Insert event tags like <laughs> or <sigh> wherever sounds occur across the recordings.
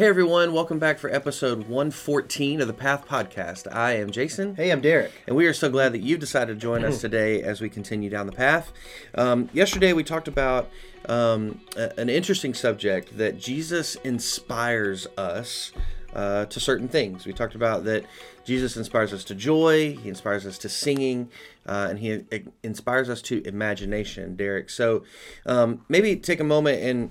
Hey everyone, welcome back for episode 114 of the Path Podcast. I am Jason. Hey, I'm Derrick. And we are so glad that you've decided to join us today as we continue down the path. Um, yesterday we talked about um, a- an interesting subject that Jesus inspires us uh, to certain things. We talked about that Jesus inspires us to joy, he inspires us to singing, uh, and he inspires us to imagination, Derrick. So um, maybe take a moment and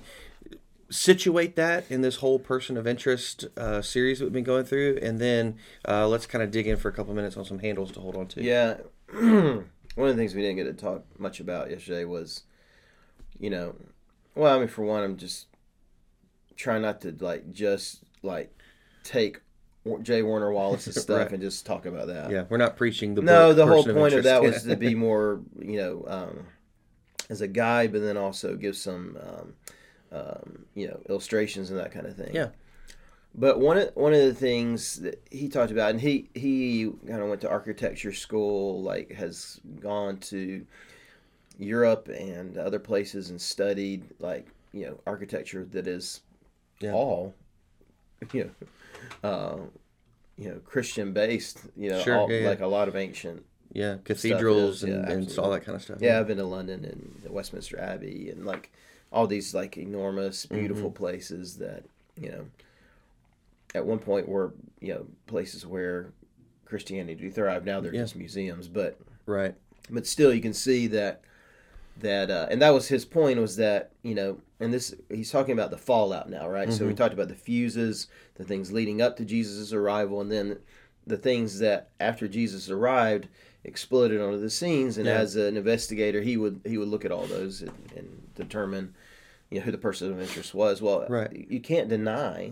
situate that in this whole person of interest uh, series that we've been going through, and then uh, let's kind of dig in for a couple minutes on some handles to hold on to. Yeah, <clears throat> one of the things we didn't get to talk much about yesterday was, you know, well, I mean, for one, I'm just trying not to like just like take J. Warner Wallace's <laughs> stuff Right. and just talk about that. Yeah, we're not preaching the No, the whole point of that was to be <laughs> more, you know, um, as a guide, but then also give some, um, um, you know, illustrations and that kind of thing. Yeah. But one of one of the things that he talked about, and he he kind of went to architecture school, like has gone to Europe and other places and studied like you know architecture that is Yeah. all <laughs> you know uh, you know Christian based, you know, Sure, all, yeah, yeah. like a lot of ancient yeah, cathedrals is, and, and all that kind of stuff. yeah, I've been to London and the Westminster Abbey and like all these like enormous, Mm-hmm. beautiful places that you know at one point were you know places where Christianity thrived. Now they're Yeah. just museums, but right. but still you can see that that uh, and that was his point was that you know and this he's talking about the fallout now right so we talked about the fuses the things leading up to jesus' arrival and then the things that after jesus arrived exploded onto the scenes and Yeah. as an investigator he would he would look at all those and, and determine you know who the person of interest was well Right. you can't deny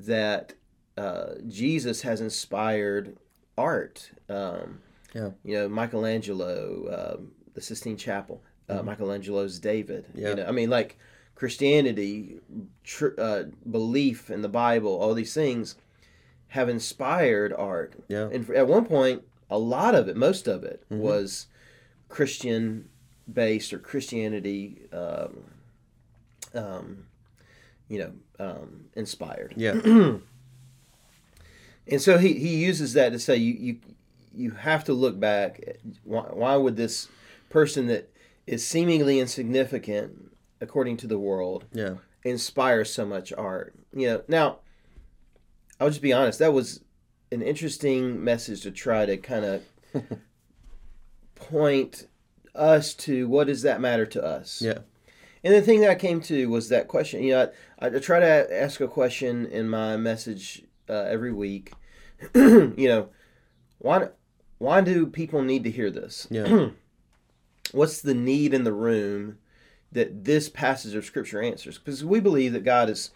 that uh, jesus has inspired art um, Yeah. you know Michelangelo, um, the Sistine Chapel, uh, Michelangelo's David. Mm-hmm. Yeah. You know, I mean, like Christianity, tr- uh, belief in the Bible, all these things have inspired art. Yeah. And at one point, a lot of it, most of it, Mm-hmm. was Christian based or Christianity, um, um, you know, um, inspired. Yeah. <clears throat> And so he, he uses that to say you you you have to look back. Why, why would this person that is seemingly insignificant according to the world yeah. inspire so much art? You know, now I'll just be honest. That was an interesting message to try to kind of <laughs> point us to what does that matter to us? Yeah. And the thing that I came to was that question. You know, I, I try to ask a question in my message uh, every week. <clears throat> you know, why why do people need to hear this? Yeah. <clears throat> What's the need in the room that this passage of Scripture answers? Because we believe that God is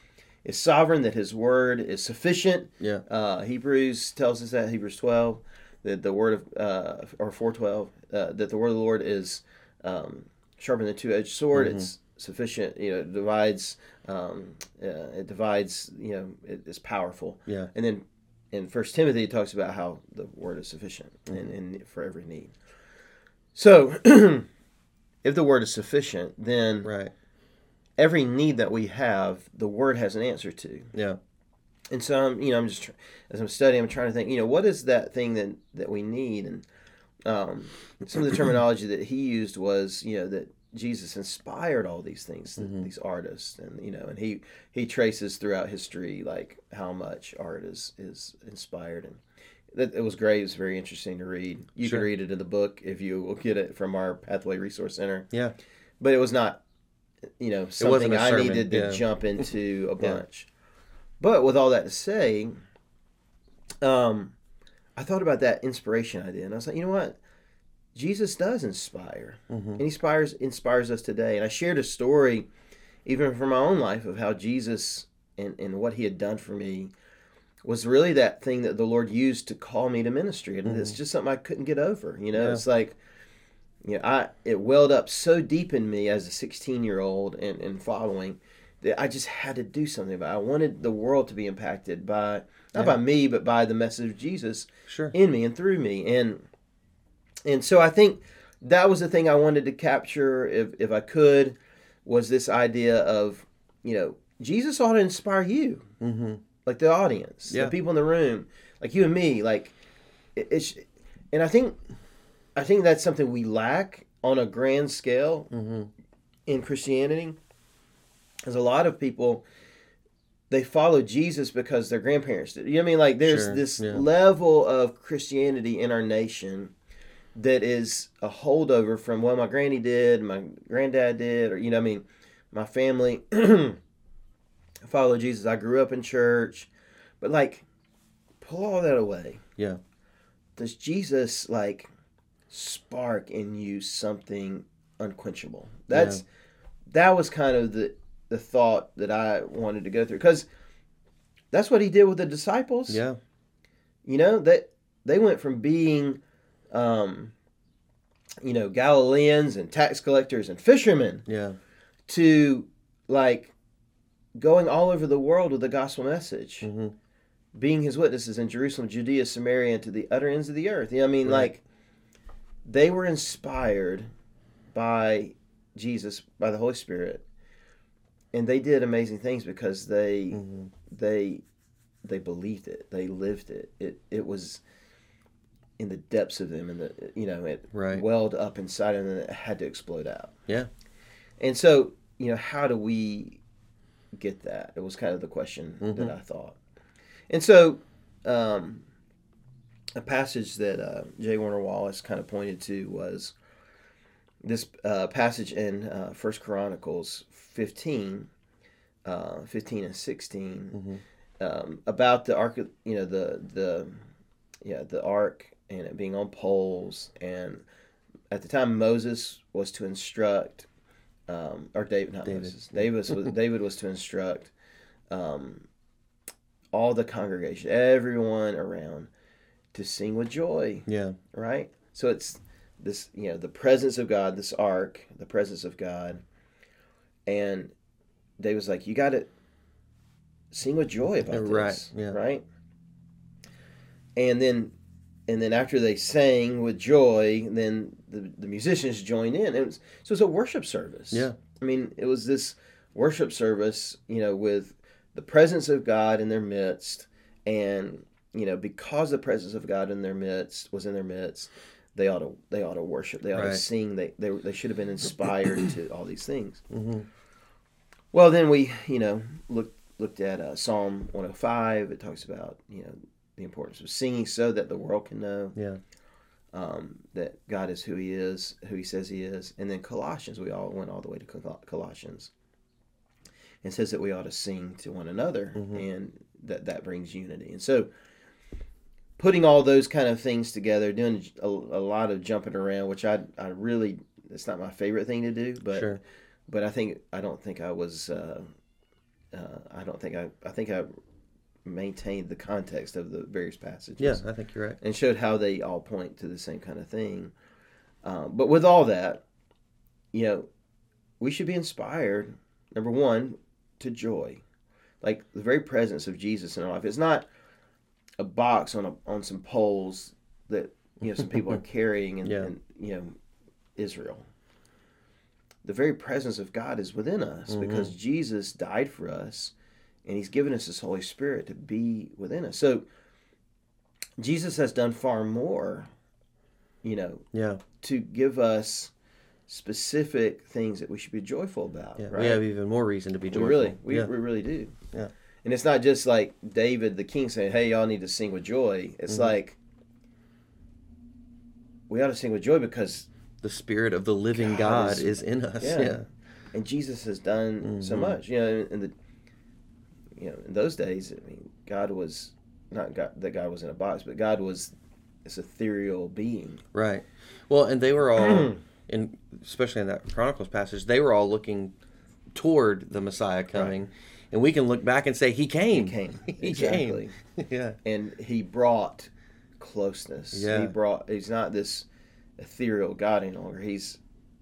is sovereign, that His Word is sufficient. Yeah. Uh, Hebrews tells us that Hebrews twelve that the word of uh, or four twelve uh, that the word of the Lord is um, sharper than a two edged sword. It's sufficient. You know, it divides. Um, uh, it divides. You know, it is powerful. Yeah. And then in First Timothy, it talks about how the word is sufficient and, and for every need. So, <clears throat> if the word is sufficient, then Right. every need that we have, the word has an answer to. Yeah. And so, I'm, you know, I'm just as I'm studying, I'm trying to think, you know, what is that thing that that we need? And um, some of the terminology that he used was, you know, that Jesus inspired all these things, these artists, and you know, and he he traces throughout history like how much art is is inspired, and that it was great. It was very interesting to read. You Sure. can read it in the book if you will get it from our Pathway Resource Center, Yeah. but it was not, you know, something I sermon, needed to yeah. jump into a bunch. But with all that to say, um, I thought about that inspiration idea, and I was like, you know what? Jesus does inspire, Mm-hmm. and he inspires inspires us today. And I shared a story, even from my own life, of how Jesus and and what he had done for me was really that thing that the Lord used to call me to ministry, and it's just something I couldn't get over. You know, Mm-hmm. Yeah. it's like. You know, I it welled up so deep in me as a 16 year old and, and following I just had to do something about. it. I wanted the world to be impacted by not by me, but by the message of Jesus Sure. in me and through me. And and so I think that was the thing I wanted to capture if if I could was this idea of, you know, Jesus ought to inspire you, Mm-hmm. like the audience, Yeah. the people in the room, like you and me. Like it- it's, and I think, I think that's something we lack on a grand scale Mm-hmm. in Christianity. There's a lot of people they follow Jesus because their grandparents did. You know what I mean? Like there's Sure, this yeah. level of Christianity in our nation that is a holdover from well my granny did, my granddad did, or you know what I mean, my family <clears throat> follow Jesus. I grew up in church. But like pull all that away. Yeah. Does Jesus like spark in you something unquenchable? That's that was kind of the the thought that I wanted to go through because that's what he did with the disciples. Yeah. You know that they went from being, um, you know, Galileans and tax collectors and fishermen Yeah. to like going all over the world with the gospel message, Mm-hmm. being his witnesses in Jerusalem, Judea, Samaria, and to the utter ends of the earth. You know, I mean, Right. like they were inspired by Jesus, by the Holy Spirit, and they did amazing things because they Mm-hmm. they they believed it they lived it it it was in the depths of them and the you know it Right. welled up inside and it had to explode out Yeah. and so you know how do we get that it was kind of the question Mhm. that i thought and so um a passage that uh, J. Warner Wallace kind of pointed to was this uh, passage in uh, First Chronicles 15, uh, 15 and 16, Mm-hmm. um, about the ark, you know, the the yeah the ark and it being on poles, and at the time Moses was to instruct, um, or David, not David. Moses, David was <laughs> David was to instruct, um, all the congregation, everyone around, to sing with joy, Yeah. right? So it's this, you know, the presence of God, this ark, the presence of God, and they was like, you got to sing with joy about Yeah, this, right, yeah. right? And then, and then after they sang with joy, then the, the musicians joined in. It was, so it was a worship service. Yeah. I mean, it was this worship service, you know, with the presence of God in their midst, and you know, because the presence of God in their midst was in their midst, they ought to they ought to worship, they ought to sing, they they they should have been inspired to all these things. Mm-hmm. Well, then we, you know, looked looked at uh, Psalm 105. It talks about you know the importance of singing so that the world can know Yeah. um, that God is who He is, who He says He is. And then Colossians, we all went all the way to Col- Colossians. and says that we ought to sing to one another, Mhm. and that that brings unity. And so, putting all those kind of things together, doing a, a lot of jumping around, which I I really it's not my favorite thing to do, but sure. but I think I don't think I was. Uh, uh, I don't think I. I think I maintained the context of the various passages Yeah, I think you're right. and showed how they all point to the same kind of thing. Um, but with all that, you know, we should be inspired. Number one, to joy, like the very presence of Jesus in our life. It's not a box on a, on some poles that you know some people are <laughs> carrying in, Yeah. in you know Israel. The very presence of God is within us mm-hmm. because Jesus died for us, and He's given us His Holy Spirit to be within us. So Jesus has done far more, you know, Yeah. to give us specific things that we should be joyful about. Yeah. right? We have even more reason to be We joyful. really, we, yeah. we really do. Yeah. And it's not just like David the king saying, "Hey, y'all need to sing with joy." It's Mhm. like we ought to sing with joy because the spirit of the living God God, is- is, in us. yeah. Yeah. and Jesus has done so Mhm. much. You know, in the you know in those days, I mean, God was not God that God was in a box, but God was this ethereal being. Right. Well, and they were all, <clears throat> and especially in that Chronicles passage, they were all looking toward the Messiah coming, and we can look back and say he came. He came <laughs> he exactly. came. <laughs> yeah. and he brought closeness. Yeah. He brought. He's not this ethereal God any longer. He's,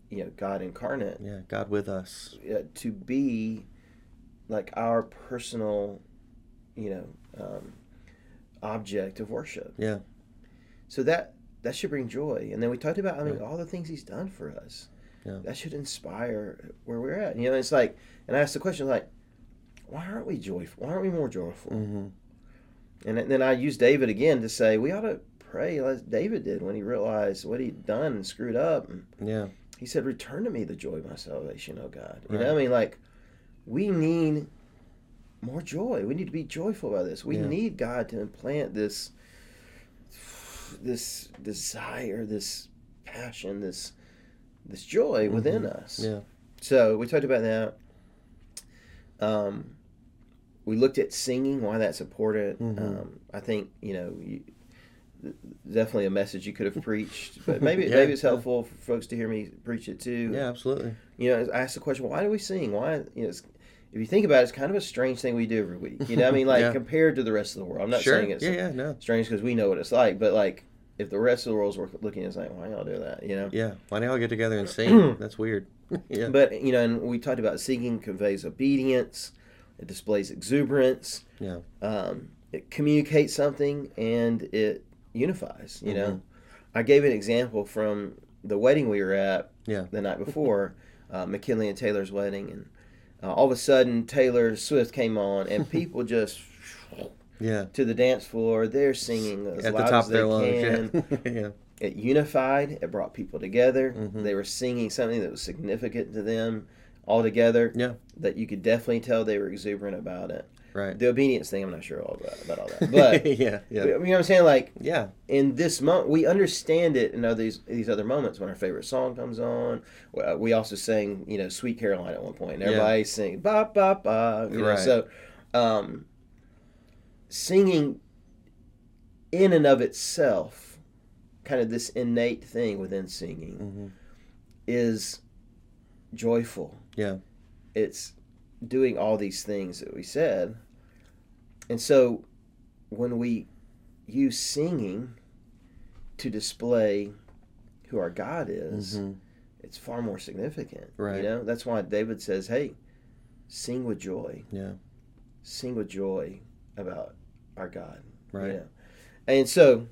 you know, God incarnate Yeah. God with us. uh, to be like our personal, you know, um, object of worship. Yeah. So that that should bring joy. And then we talked about, I mean, all the things He's done for us. Yeah. That should inspire where we're at. You know, it's like, and I asked the question like, why aren't we joyful? Why aren't we more joyful? hmm And then I use David again to say we ought to pray like David did when he realized what he'd done and screwed up. And Yeah. he said, "Return to me the joy of my salvation, oh God." You Right. know, what I mean, like we need more joy. We need to be joyful about this. We Yeah. need God to implant this this desire, this passion, this this joy within us. Mm-hmm. Yeah. So we talked about that. Um, we looked at singing, why that's important. Mhm. Um, I think you know, you, definitely a message you could have preached, but <laughs> maybe Yeah, maybe it's yeah. helpful for folks to hear me preach it too. Yeah, absolutely. You know, I asked the question, why do we sing? Why you know, it's, if you think about it, it's kind of a strange thing we do every week. You know, what I mean, <laughs> like Yeah. compared to the rest of the world. I'm not sure. saying it's yeah, yeah, no. strange because we know what it's like, but like if the rest of the world's looking, it's like, why y'all do that? You know. Yeah. Why don't y'all get together and <clears throat> sing? That's weird. <laughs> yeah. But you know, and we talked about singing conveys obedience, it displays exuberance, Yeah. um, it communicates something, and it unifies. You know, Mhm. I gave an example from the wedding we were at Yeah. the night before, <laughs> uh, McKinley and Taylor's wedding, and uh, all of a sudden Taylor Swift came on, and <laughs> people just Yeah. to the dance floor. They're singing as At the loud top as of their they lungs. can. Yeah. <laughs> yeah. it unified it brought people together Mhm. they were singing something that was significant to them all together Yeah. that you could definitely tell they were exuberant about it Right. the obedience thing i'm not sure all about, about all that but <laughs> yeah. you know what i'm saying like Yeah. in this moment we understand it in other, these these other moments when our favorite song comes on Uh, we also sang you know sweet caroline at one point and Yeah. everybody sing ba ba ba you know Right. so um singing in and of itself kind of this innate thing within singing hmm is joyful Yeah. it's doing all these things that we said and so when we use singing to display who our god is hmm it's far more significant Right. you know that's why david says hey sing with joy Yeah. sing with joy about our god Right. you know? and so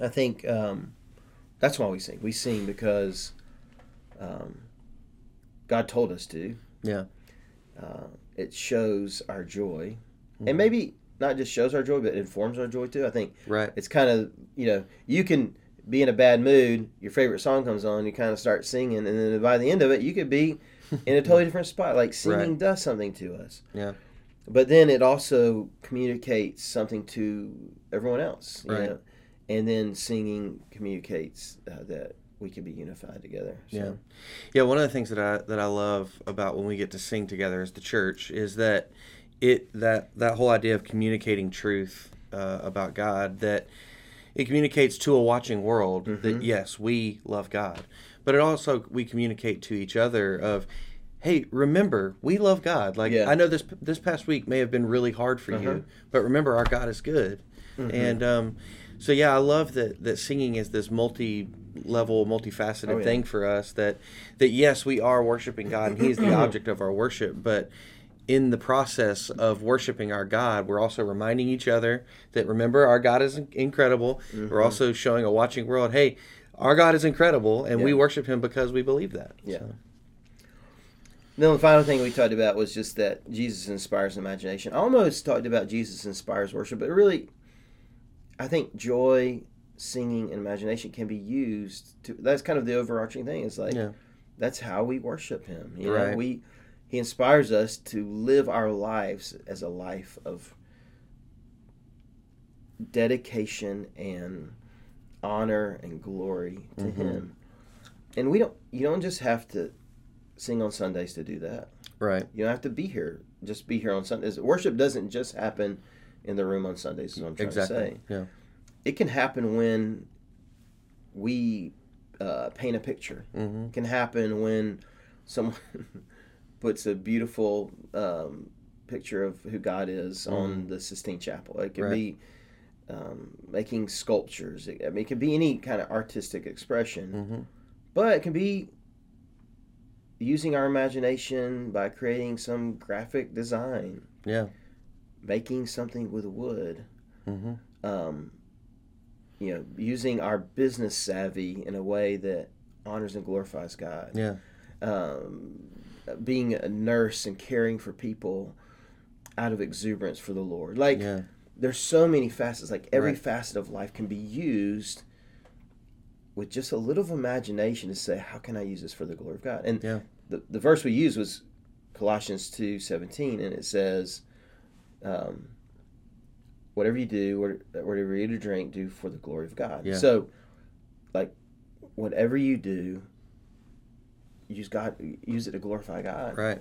i think um, that's why we sing we sing because um, god told us to Yeah. uh, it shows our joy Mhm. and maybe not just shows our joy but informs our joy too i think Right. it's kind of you know you can be in a bad mood your favorite song comes on you kind of start singing and then by the end of it you could be <laughs> in a totally different spot like singing Right. does something to us Yeah. but then it also communicates something to everyone else you Right. know? and then singing communicates uh, that we could be unified together so. Yeah. Yeah, one of the things that I that I love about when we get to sing together as the church is that it that that whole idea of communicating truth uh, about God that it communicates to a watching world that Mhm. yes, we love God, but it also we communicate to each other of hey, remember we love God. Like Yeah. I know this this past week may have been really hard for Uh-huh. you, but remember our God is good. Mhm. And um, so yeah, I love that that singing is this multi-level, multifaceted Oh, yeah. thing for us. That that yes, we are worshiping God, and he is the object of our worship. But in the process of worshiping our God, we're also reminding each other that remember our God is in- incredible. We're Mhm. also showing a watching world, hey, our God is incredible, and we worship Him because we believe that. Yeah. So, Then the final thing we talked about was just that Jesus inspires imagination. I almost talked about Jesus inspires worship, but really, I think joy, singing, and imagination can be used to. That's kind of the overarching thing. It's like Yeah. that's how we worship Him. You know, Right. we He inspires us to live our lives as a life of dedication and honor and glory to Mhm. Him. And we don't. You don't just have to sing on Sundays to do that. right. You don't have to be here. Just be here on Sundays. Worship doesn't just happen in the room on Sundays. Is what I'm trying Exactly. to say. Yeah. It can happen when we uh, paint a picture. hmm It can happen when someone <laughs> puts a beautiful um, picture of who God is on the Sistine Chapel. It can Mm-hmm. Right. be um, making sculptures. It, I mean, it can be any kind of artistic expression. hmm But it can be using our imagination by creating some graphic design, Yeah. Making something with wood, hmm um, you know, using our business savvy in a way that honors and glorifies God. Yeah. Um, being a nurse and caring for people out of exuberance for the Lord. Like Yeah. there's so many facets. Like every Right. facet of life can be used with just a little of imagination to say, how can I use this for the glory of God? And Yeah. the, the verse we used was Colossians two seventeen, and it says, um, "Whatever you do, what- whatever you eat or drink, do for the glory of God." Yeah. So, like, whatever you do, use God, use it to glorify God. Right.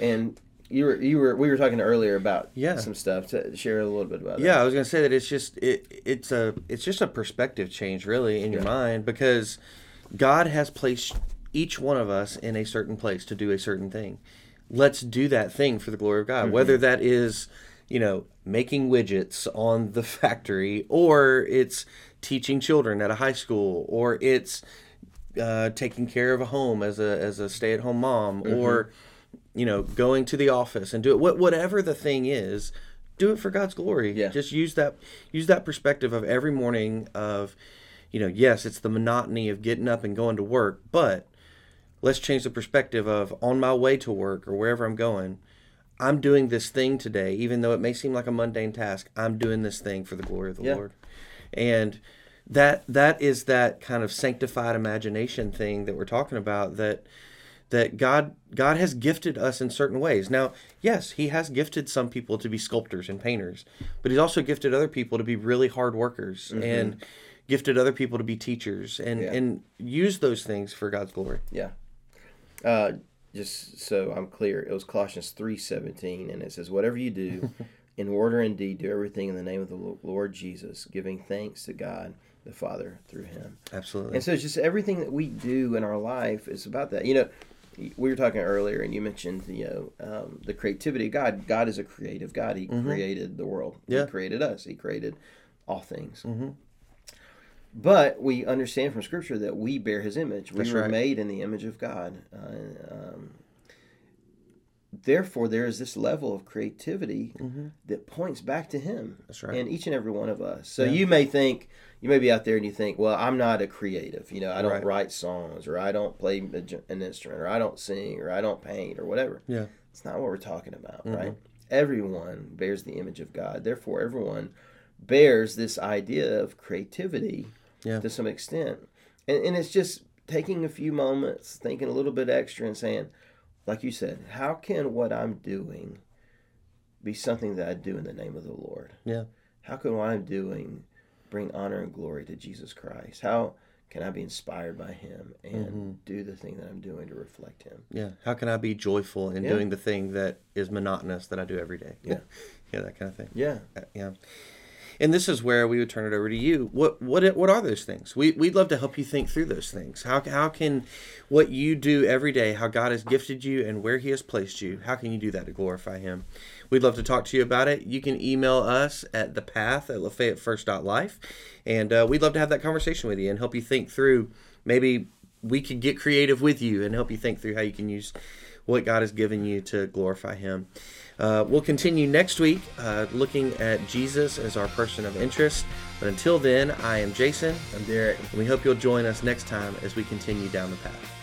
And you were you were we were talking earlier about Yeah. some stuff to share a little bit about. Yeah, I was gonna say that it's just it it's a it's just a perspective change really in your Yeah. mind because God has placed each one of us in a certain place to do a certain thing. Let's do that thing for the glory of God. Whether that is, you know, making widgets on the <laughs> factory or it's teaching children at a high school or it's uh, taking care of a home as a as a stay at home mom or you know going to the office and do it. What whatever the thing is do it for God's glory. Yeah. just use that use that perspective of every morning of you know yes it's the monotony of getting up and going to work but let's change the perspective of on my way to work or wherever I'm going I'm doing this thing today even though it may seem like a mundane task I'm doing this thing for the glory of the Yeah. Lord and that that is that kind of sanctified imagination thing that we're talking about that that God God has gifted us in certain ways. Now, yes, he has gifted some people to be sculptors and painters, but he's also gifted other people to be really hard workers and gifted other people to be teachers and Yeah. and use those things for God's glory. Yeah. Uh, just so I'm clear, it was Colossians three seventeen, and it says, "Whatever you do, <laughs> in word or in deed, do everything in the name of the Lord Jesus, giving thanks to God the Father through Him." Absolutely. And so it's just everything that we do in our life is about that. You know, we were talking earlier, and you mentioned you know um, the creativity of God. God is a creative God. He created the world. Mm-hmm. Yeah. He created us. He created all things. Mhm. But we understand from Scripture that we bear His image. We That's were right. made in the image of God. Uh, um, therefore, there is this level of creativity Mhm. that points back to Him That's right. and each and every one of us. So Yeah. you may think, you may be out there and you think, well, I'm not a creative. You know, I don't Right. write songs, or I don't play an instrument, or I don't sing, or I don't paint, or whatever. Yeah. It's not what we're talking about, Mhm. right? Everyone bears the image of God. Therefore, everyone bears this idea of creativity Yeah. to some extent. And, and it's just taking a few moments, thinking a little bit extra, and saying, like you said, how can what I'm doing be something that I do in the name of the Lord? Yeah. How can what I'm doing bring honor and glory to Jesus Christ? How can I be inspired by Him and Mm-hmm. do the thing that I'm doing to reflect Him? Yeah. How can I be joyful in Yeah. doing the thing that is monotonous that I do every day? Yeah. <laughs> yeah, that kind of thing. Yeah. Uh, yeah and this is where we would turn it over to you. What what what are those things? We, we'd love to help you think through those things. How, how can what you do every day how god has gifted you and where he has placed you how can you do that to glorify him? We'd love to talk to you about it. You can email us at the path at lafayettefirst.life and uh, we'd love to have that conversation with you and help you think through maybe we could get creative with you and help you think through how you can use what God has given you to glorify Him. Uh, we'll continue next week uh, looking at Jesus as our person of interest. But until then, I am Jason, I'm Derrick. and we hope you'll join us next time as we continue down the path.